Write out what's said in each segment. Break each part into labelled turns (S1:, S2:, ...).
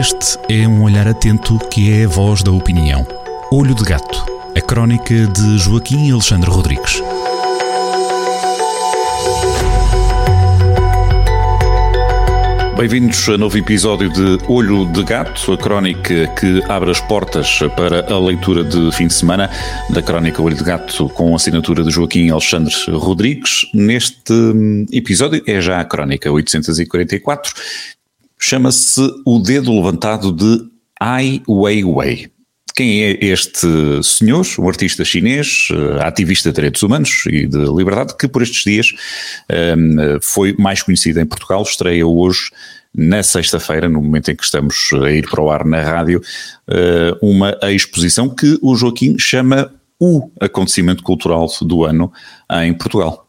S1: Este é um olhar atento que é a voz da opinião. Olho de Gato, a crónica de Joaquim Alexandre Rodrigues. Bem-vindos a novo episódio de Olho de Gato, a crónica que abre as portas para a leitura de fim de semana da crónica Olho de Gato com a assinatura de Joaquim Alexandre Rodrigues. Neste hum, episódio é já a crónica 844, chama-se O Dedo Levantado de Ai Weiwei. Quem é este senhor, um artista chinês, eh, ativista de direitos humanos e de liberdade, que por estes dias um, foi mais conhecido em Portugal, estreia hoje na sexta-feira, no momento em que estamos a ir para o ar na rádio, eh, uma exposição que o Joaquim chama o acontecimento cultural do ano em Portugal.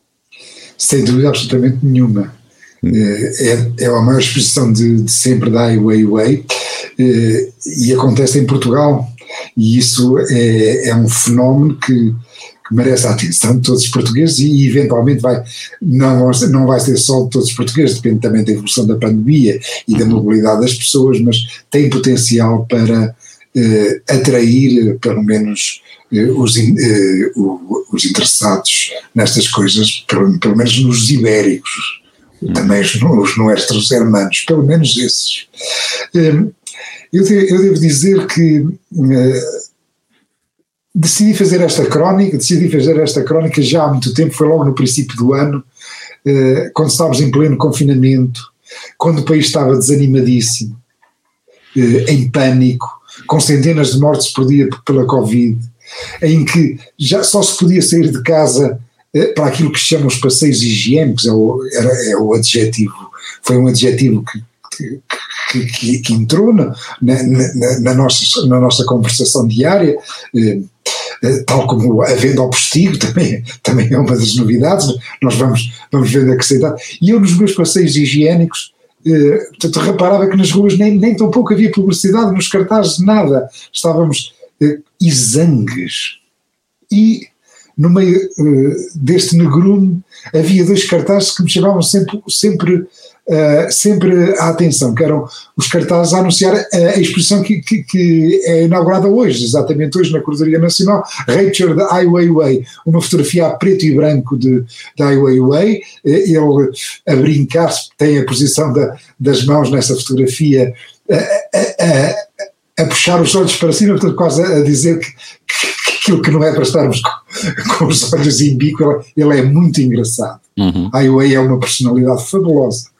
S2: Sem dúvida absolutamente nenhuma. Eh, é, é a maior exposição de, de sempre da Ai Weiwei e acontece em Portugal e isso é, é um fenómeno que, que, merece a atenção de todos os portugueses e eventualmente vai, não, não vai ser só de todos os portugueses, depende também da evolução da pandemia e da mobilidade das pessoas, mas tem potencial para eh, atrair pelo menos eh, os, eh, os interessados nestas coisas, pelo, pelo menos nos ibéricos também os, os nuestros hermanos, pelo menos esses. Eh, eu, eu devo dizer que uh, decidi fazer esta crónica, decidi fazer esta crónica já há muito tempo, foi logo no princípio do ano, uh, quando estávamos em pleno confinamento, quando o país estava desanimadíssimo, em pânico, com centenas de mortes por dia pela Covid, em que já só se podia sair de casa para aquilo que se chama os passeios higiênicos, é o, era, é o adjetivo, foi um adjetivo que, que, que, que, que entrou na, na, na, nossa, na nossa conversação diária, eh, eh, tal como a venda ao postigo também, também é uma das novidades, nós vamos, vamos vendo acrescentar. E eu nos meus passeios higiênicos, eh, portanto, reparava que nas ruas nem, nem tão pouco havia publicidade, nos cartazes nada, estávamos eh, exangues. E no meio uh, deste negrume havia dois cartazes que me chamavam sempre, sempre uh, sempre a atenção, que eram os cartazes a anunciar a, exposição que, que, que, é inaugurada hoje, exatamente hoje na Cruzaria Nacional, Rachel de Ai Weiwei, uma fotografia a preto e branco de, de Ai Weiwei, ele a brincar, tem a posição da, das mãos nessa fotografia, a, a, a, puxar os olhos para cima, portanto quase a dizer que aquilo que não é para estarmos com, com os olhos em bico, ele, ele é muito engraçado. Uhum. Ai Weiwei é uma personalidade fabulosa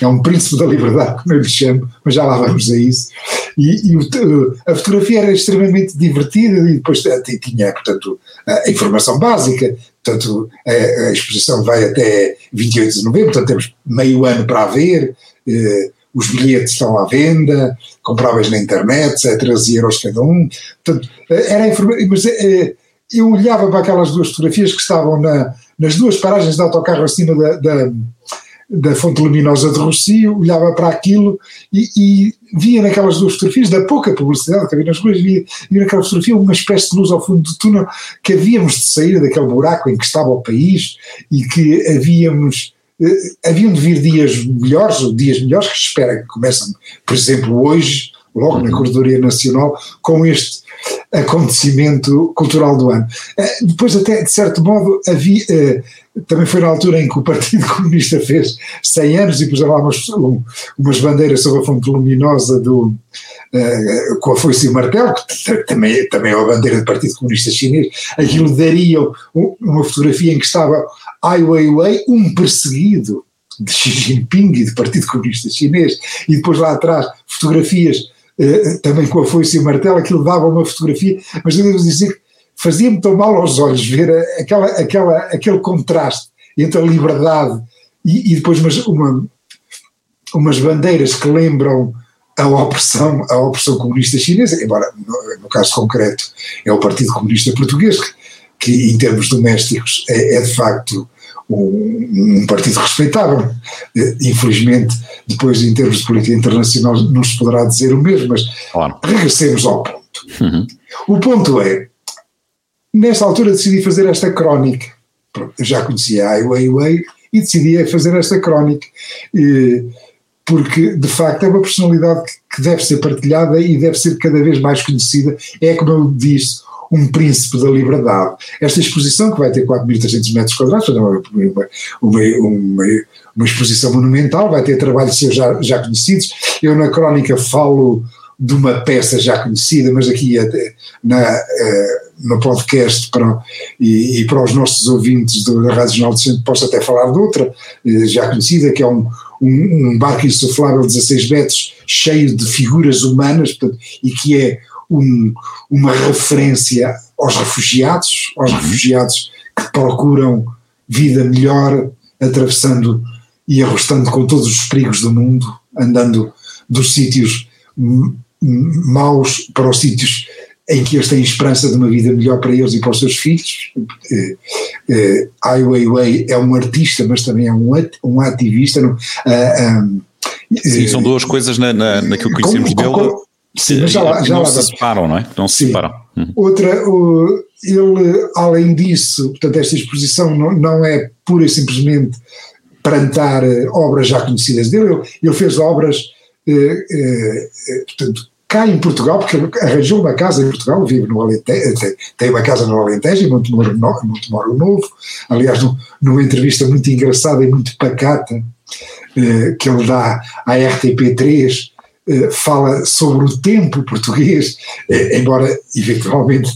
S2: é um príncipe da liberdade, como eu lhe chamo, mas já lá vamos a isso. E, e o, a fotografia era extremamente divertida e depois tinha, portanto, a informação básica, portanto, a, a exposição vai até 28 de novembro, portanto temos meio ano para a ver, eh, os bilhetes estão à venda, compráveis na internet, é 13 euros cada um, portanto, eh, era informação, mas eh, eu olhava para aquelas duas fotografias que estavam na, nas duas paragens de autocarro acima da, da da fonte luminosa de Rocio, olhava para aquilo e, e, via naquelas duas fotografias, da pouca publicidade que havia nas ruas, via, via naquela fotografia uma espécie de luz ao fundo do túnel que havíamos de sair daquele buraco em que estava o país e que havíamos eh, haviam de vir dias melhores, ou dias melhores que espera que começam, por exemplo, hoje, logo na Corredoria Nacional, com este acontecimento cultural do ano. Eh, depois, até, de certo modo, havia, eh, também foi na altura em que o Partido Comunista fez 100 anos e puseram lá umas, umas bandeiras sobre a fonte luminosa do, uh, com a foice e o martelo, que também, também é a bandeira do Partido Comunista Chinês, aquilo daria uma fotografia em que estava Ai Weiwei, um perseguido de Xi Jinping e do Partido Comunista Chinês, e depois lá atrás fotografias uh, também com a foice e o martelo, aquilo dava uma fotografia, mas eu devo dizer que fazia-me tão mal aos olhos ver aquela, aquela, aquele contraste entre a liberdade e, e depois umas, uma, umas bandeiras que lembram a opressão, a opressão comunista chinesa, embora no, no caso concreto é o Partido Comunista Português, que, que em termos domésticos é, é de facto um, um, partido respeitável. Infelizmente, depois em termos de política internacional não se poderá dizer o mesmo, mas claro. regressemos ao ponto. Uhum. O ponto é, Nesta altura decidi fazer esta crónica. Eu já conhecia a Ai Weiwei e decidi fazer esta crónica. E, porque de facto é uma personalidade que deve ser partilhada e deve ser cada vez mais conhecida. É, como eu disse, um príncipe da liberdade. Esta exposição, que vai ter 4.300 metros quadrados, uma, uma, uma, uma, exposição monumental, vai ter trabalhos já, já conhecidos. Eu, na crónica, falo de uma peça já conhecida, mas aqui na, eh, no podcast para, e, e, para os nossos ouvintes da Rádio Jornal do Centro posso até falar de outra eh, já conhecida, que é um, um, um barco insuflável de 16 metros cheio de figuras humanas portanto, e que é um, uma referência aos refugiados, aos uhum. refugiados que procuram vida melhor, atravessando e arrostando com todos os perigos do mundo, andando dos sítios maus para os sítios em que eles têm esperança de uma vida melhor para eles e para os seus filhos. Eh, eh, Ai Weiwei é um artista, mas também é um, um ativista. Não, uh,
S1: Sim, são duas coisas na, na, naquilo que conhecemos dele. Com, sim, mas já lá, já não lá, se separam, não é? Não se sim. separam.
S2: Uhum. Outra, uh, ele, além disso, portanto, esta exposição não, não é pura e simplesmente plantar obras já conhecidas dele, ele, ele fez obras, portanto, cá em Portugal, porque arranjou uma casa em Portugal, vive no Alentejo, tem uma casa no Alentejo, em Montemoro, Montemoro Novo, aliás, numa entrevista muito engraçada e muito pacata eh, que ele dá à RTP3, eh, fala sobre o tempo português, eh, embora eventualmente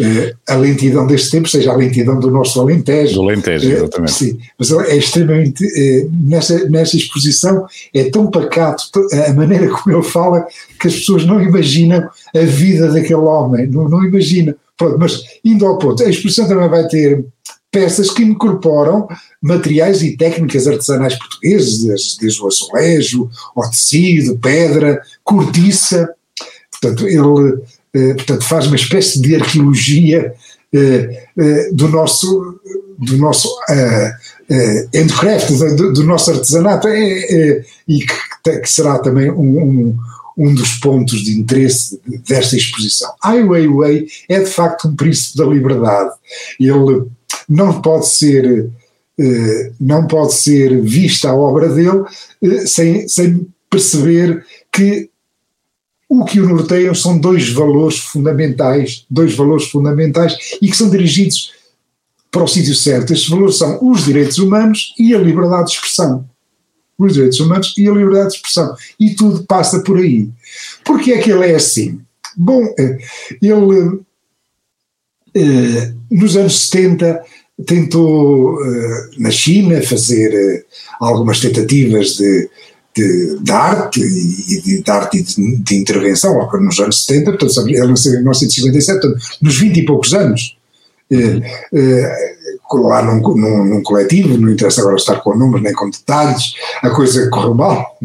S2: eh, a lentidão deste tempo seja a lentidão do nosso Alentejo.
S1: Do Alentejo, exatamente.
S2: Sim, mas é extremamente, nessa, nessa exposição é tão pacato, a maneira como ele fala, que as pessoas não imaginam a vida daquele homem, não, não imaginam. Pronto, mas indo ao ponto, a exposição também vai ter peças que incorporam materiais e técnicas artesanais portugueses, desde, o azulejo, o tecido, pedra, cortiça. Portanto, ele eh, portanto, faz uma espécie de arqueologia eh, eh, do nosso, do nosso handcraft, do, do, nosso artesanato, e que, que, será também um, um um dos pontos de interesse desta exposição. Ai Weiwei é de facto um príncipe da liberdade. Ele não pode ser, eh, não pode ser vista a obra dele eh, sem, sem perceber que o que o norteiam são dois valores fundamentais, dois valores fundamentais e que são dirigidos para o sítio certo. Estes valores são os direitos humanos e a liberdade de expressão. Os direitos humanos e a liberdade de expressão. E tudo passa por aí. Porque é que ele é assim? Bom, eh, ele nos anos 70 tentou uh, na China fazer uh, algumas tentativas de, de, de arte e de, de, arte de, de intervenção, nos anos 70, portanto, ele nasceu em 1957, portanto, nos 20 e poucos anos. Uh, lá num, num, num, coletivo, não interessa agora estar com números nem com detalhes, a coisa correu mal,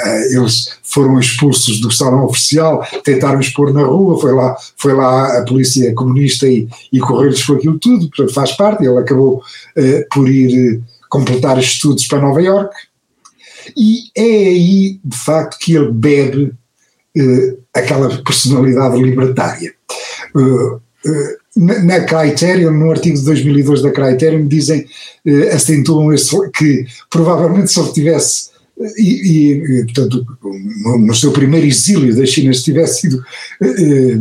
S2: eh, eles foram expulsos do salão oficial, tentaram expor na rua, foi lá, foi lá a polícia comunista e, e correu-lhes por aquilo tudo, portanto faz parte, ele acabou uh, por ir uh, completar estudos para Nova York e é aí de facto que ele bebe uh, aquela personalidade libertária. Uh, na Criterion, no artigo de 2002 da Criterion, dizem, eh, acentuam esse, que provavelmente se ele tivesse, e, e portanto, no, seu primeiro exílio da China, se tivesse ido eh,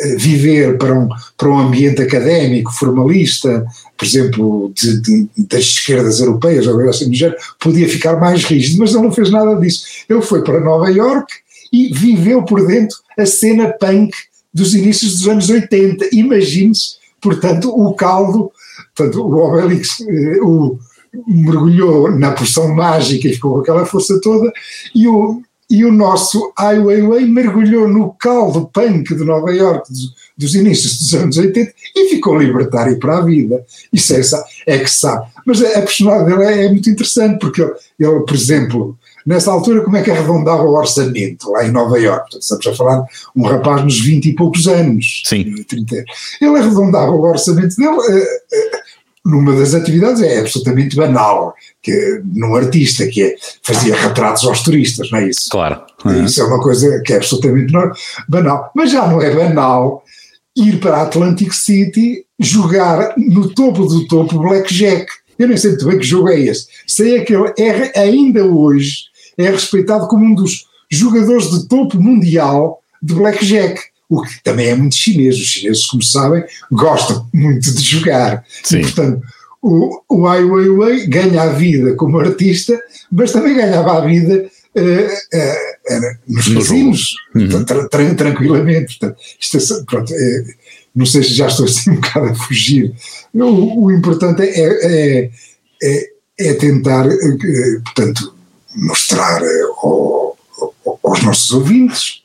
S2: eh, viver para um, para um ambiente académico, formalista, por exemplo, de, de, das esquerdas europeias, ou assim do podia ficar mais rígido, mas ele não fez nada disso. Ele foi para Nova York e viveu por dentro a cena punk dos inícios dos anos 80. Imagine-se, portanto, o caldo, portanto, o Obelix eh, o, mergulhou na porção mágica e ficou com aquela força toda, e o, e o nosso Ai Weiwei mergulhou no caldo punk de Nova York dos, dos, inícios dos anos 80 e ficou libertário para a vida. Isso é, é que sabe. Mas a, a personagem dele é, é, muito interessante, porque ele, ele, por exemplo, Nessa altura, como é que arredondava o orçamento lá em Nova Iorque? Portanto, estamos a falar de um rapaz nos 20 e poucos anos.
S1: Sim.
S2: 30. Ele arredondava o orçamento dele. Uh, uh, numa das atividades é absolutamente banal, que, num artista que é, fazia retratos aos turistas, não é isso?
S1: Claro.
S2: Uhum. Isso é uma coisa que é absolutamente banal. Mas já não é banal ir para Atlantic City jogar no topo do topo blackjack. Eu nem sei muito bem que jogo é esse. Sei é que ele é ainda hoje é respeitado como um dos jogadores de topo mundial de blackjack, o que também é muito chinês. Os chineses, como sabem, gostam muito de jogar. Sim. E, portanto, o, o Ai Weiwei ganha a vida como artista, mas também ganhava a vida uh, uh, uh, nos casinos, uhum. tra tra tranquilamente. Portanto, é, pronto, é, não sei se já estou assim um bocado a fugir. O, o importante é, é, é, é tentar, portanto, mostrar ao, aos nossos ouvintes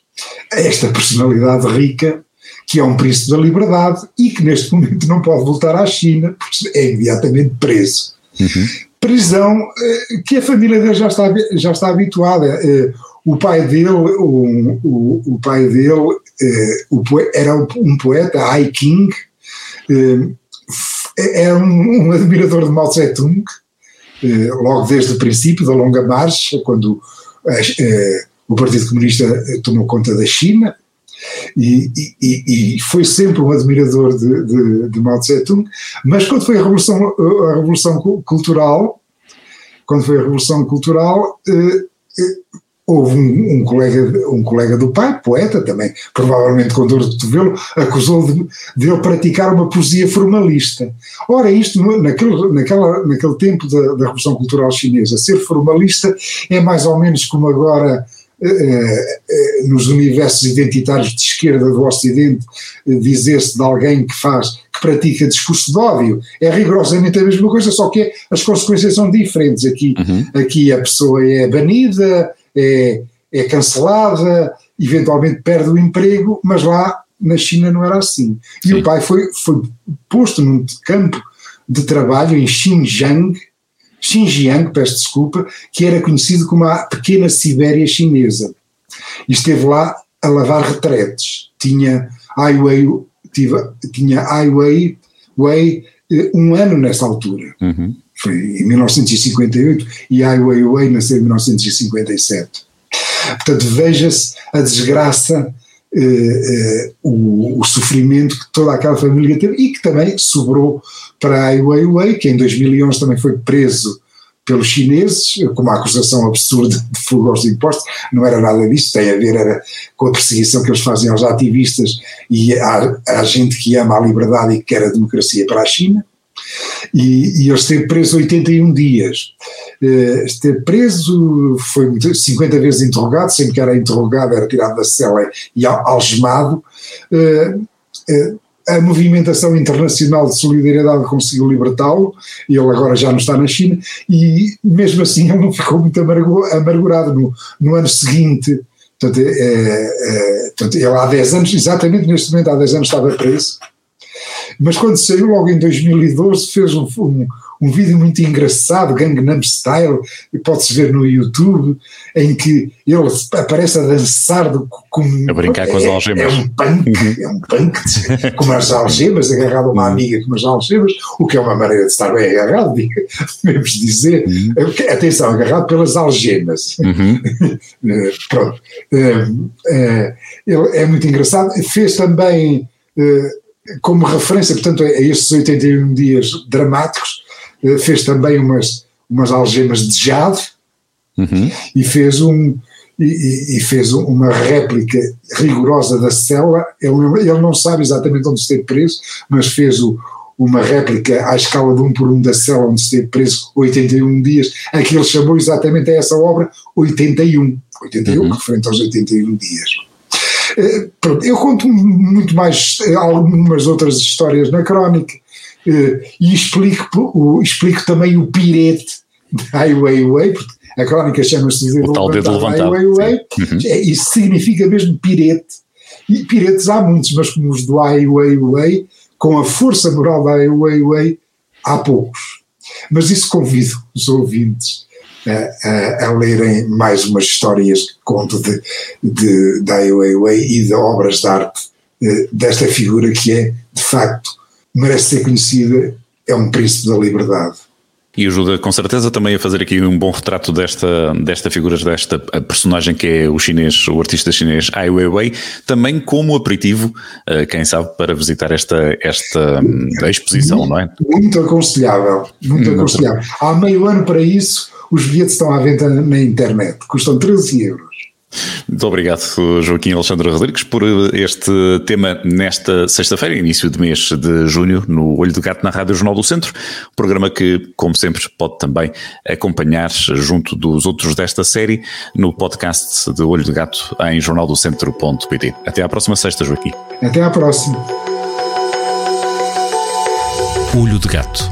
S2: esta personalidade rica que é um príncipe da liberdade e que neste momento não pode voltar à China porque é imediatamente preso. Uhum. Prisão eh, que a família dele já está, já está habituada. Eh, o pai dele, o, o, o pai dele eh, era um poeta, Ai King, era um, um admirador de Mao Tse-tung, logo desde o princípio da Longa Marcha, quando o Partido Comunista tomou conta da China, e, e, e, foi sempre um admirador de, de, de Mao Tse Tung, mas quando foi a Revolução, a Revolução Cultural, quando foi a Revolução Cultural, eh, eh, houve um, um, colega, um colega do pai, poeta também, provavelmente com dor de cotovelo, acusou de, de ele praticar uma poesia formalista. Ora, isto naquele, naquela, naquele tempo da, da Revolução Cultural Chinesa, ser formalista é mais ou menos como agora eh, eh, nos universos identitários de esquerda do Ocidente eh, dizer-se de alguém que faz, que pratica discurso de ódio, é rigorosamente a mesma coisa, só que as consequências são diferentes. Aqui, uhum. aqui a pessoa é banida, é, é cancelada, eventualmente perde o emprego, mas lá na China não era assim. E Sim. o pai foi, foi posto num campo de trabalho em Xinjiang, Xinjiang, peço desculpa, que era conhecido como a pequena Sibéria chinesa. E esteve lá a lavar retretes. Tinha Ai Weiwei, tinha Ai Weiwei eh, um ano nessa altura. Uhum. Foi em 1958 e Ai Weiwei nasceu em 1957. Portanto, veja-se a desgraça Uh, uh, o, o, sofrimento que toda aquela família teve e que também sobrou para Ai Weiwei, que em 2011 também foi preso pelos chineses, com uma acusação absurda de fuga aos impostos, não era nada disso, tem a ver era com a perseguição que eles fazem aos ativistas e à, à gente que ama a liberdade e que quer a democracia para a China. E, e ele esteve preso 81 dias. Uh, esteve preso, foi 50 vezes interrogado, sempre que era interrogado era tirado da cela e algemado. Uh, uh, a movimentação internacional de solidariedade conseguiu libertá-lo, ele agora já não está na China, e mesmo assim ele não ficou muito amargurado no, no ano seguinte. Portanto, é, é, portanto, ele há 10 anos, exatamente neste momento há 10 anos estava preso, mas quando saiu logo em 2012 fez um, um, um vídeo muito engraçado, Gangnam Style, e pode-se ver no YouTube, em que ele aparece a dançar do, com,
S1: a brincar com as algemas.
S2: É, é um punk, uhum. é um punk com umas algemas, agarrado a uma uhum. amiga com umas algemas, o que é uma maneira de estar bem agarrado, devemos dizer. Uhum. Atenção, agarrado pelas algemas. Uhum. Eh, pronto. Uh, ele é muito engraçado. Fez também. Uh, como referência, portanto, a estes 81 dias dramáticos, eh, fez também umas, umas algemas de jade uhum. e fez um e, e, fez uma réplica rigorosa da cela. Ele, ele não sabe exatamente onde esteve preso, mas fez o, uma réplica à escala de um por um da cela onde esteve preso 81 dias, a que ele chamou exatamente a essa obra 81, 81 uhum. referente aos 81 dias. Eh, pronto, eu conto muito mais eh, algumas outras histórias na crónica, eh, e explico, explico também o pirete de Ai Weiwei, porque a crónica chama-se
S1: o tal dedo levantado. Weiwei,
S2: uhum. É, isso significa mesmo pirete. E piretes há muitos, mas como os do Ai Weiwei, com a força moral da Ai Weiwei, há poucos. Mas isso convido os ouvintes a, a, a lerem mais umas histórias que conto de, de, da Ai Weiwei e de obras de arte eh, desta figura que é, de facto, merece ser conhecida, é um príncipe da liberdade.
S1: E ajuda com certeza também a fazer aqui um bom retrato desta, desta figura, desta personagem que é o chinês, o artista chinês Ai Weiwei, também como aperitivo, eh, quem sabe, para visitar esta, esta exposição,
S2: muito,
S1: não é?
S2: Muito aconselhável, muito hum, aconselhável. Há meio ano para isso, os bilhetes estão à venda na internet, custam 13 euros.
S1: Muito obrigado, Joaquim Alexandre Rodrigues, por este tema nesta sexta-feira, início de mês de junho, no Olho do Gato na Rádio Jornal do Centro. Programa que, como sempre, pode também acompanhar junto dos outros desta série no podcast de Olho do Gato em jornaldocentro.pt. Até à próxima sexta, Joaquim.
S2: Até à próxima.
S3: Olho de Gato,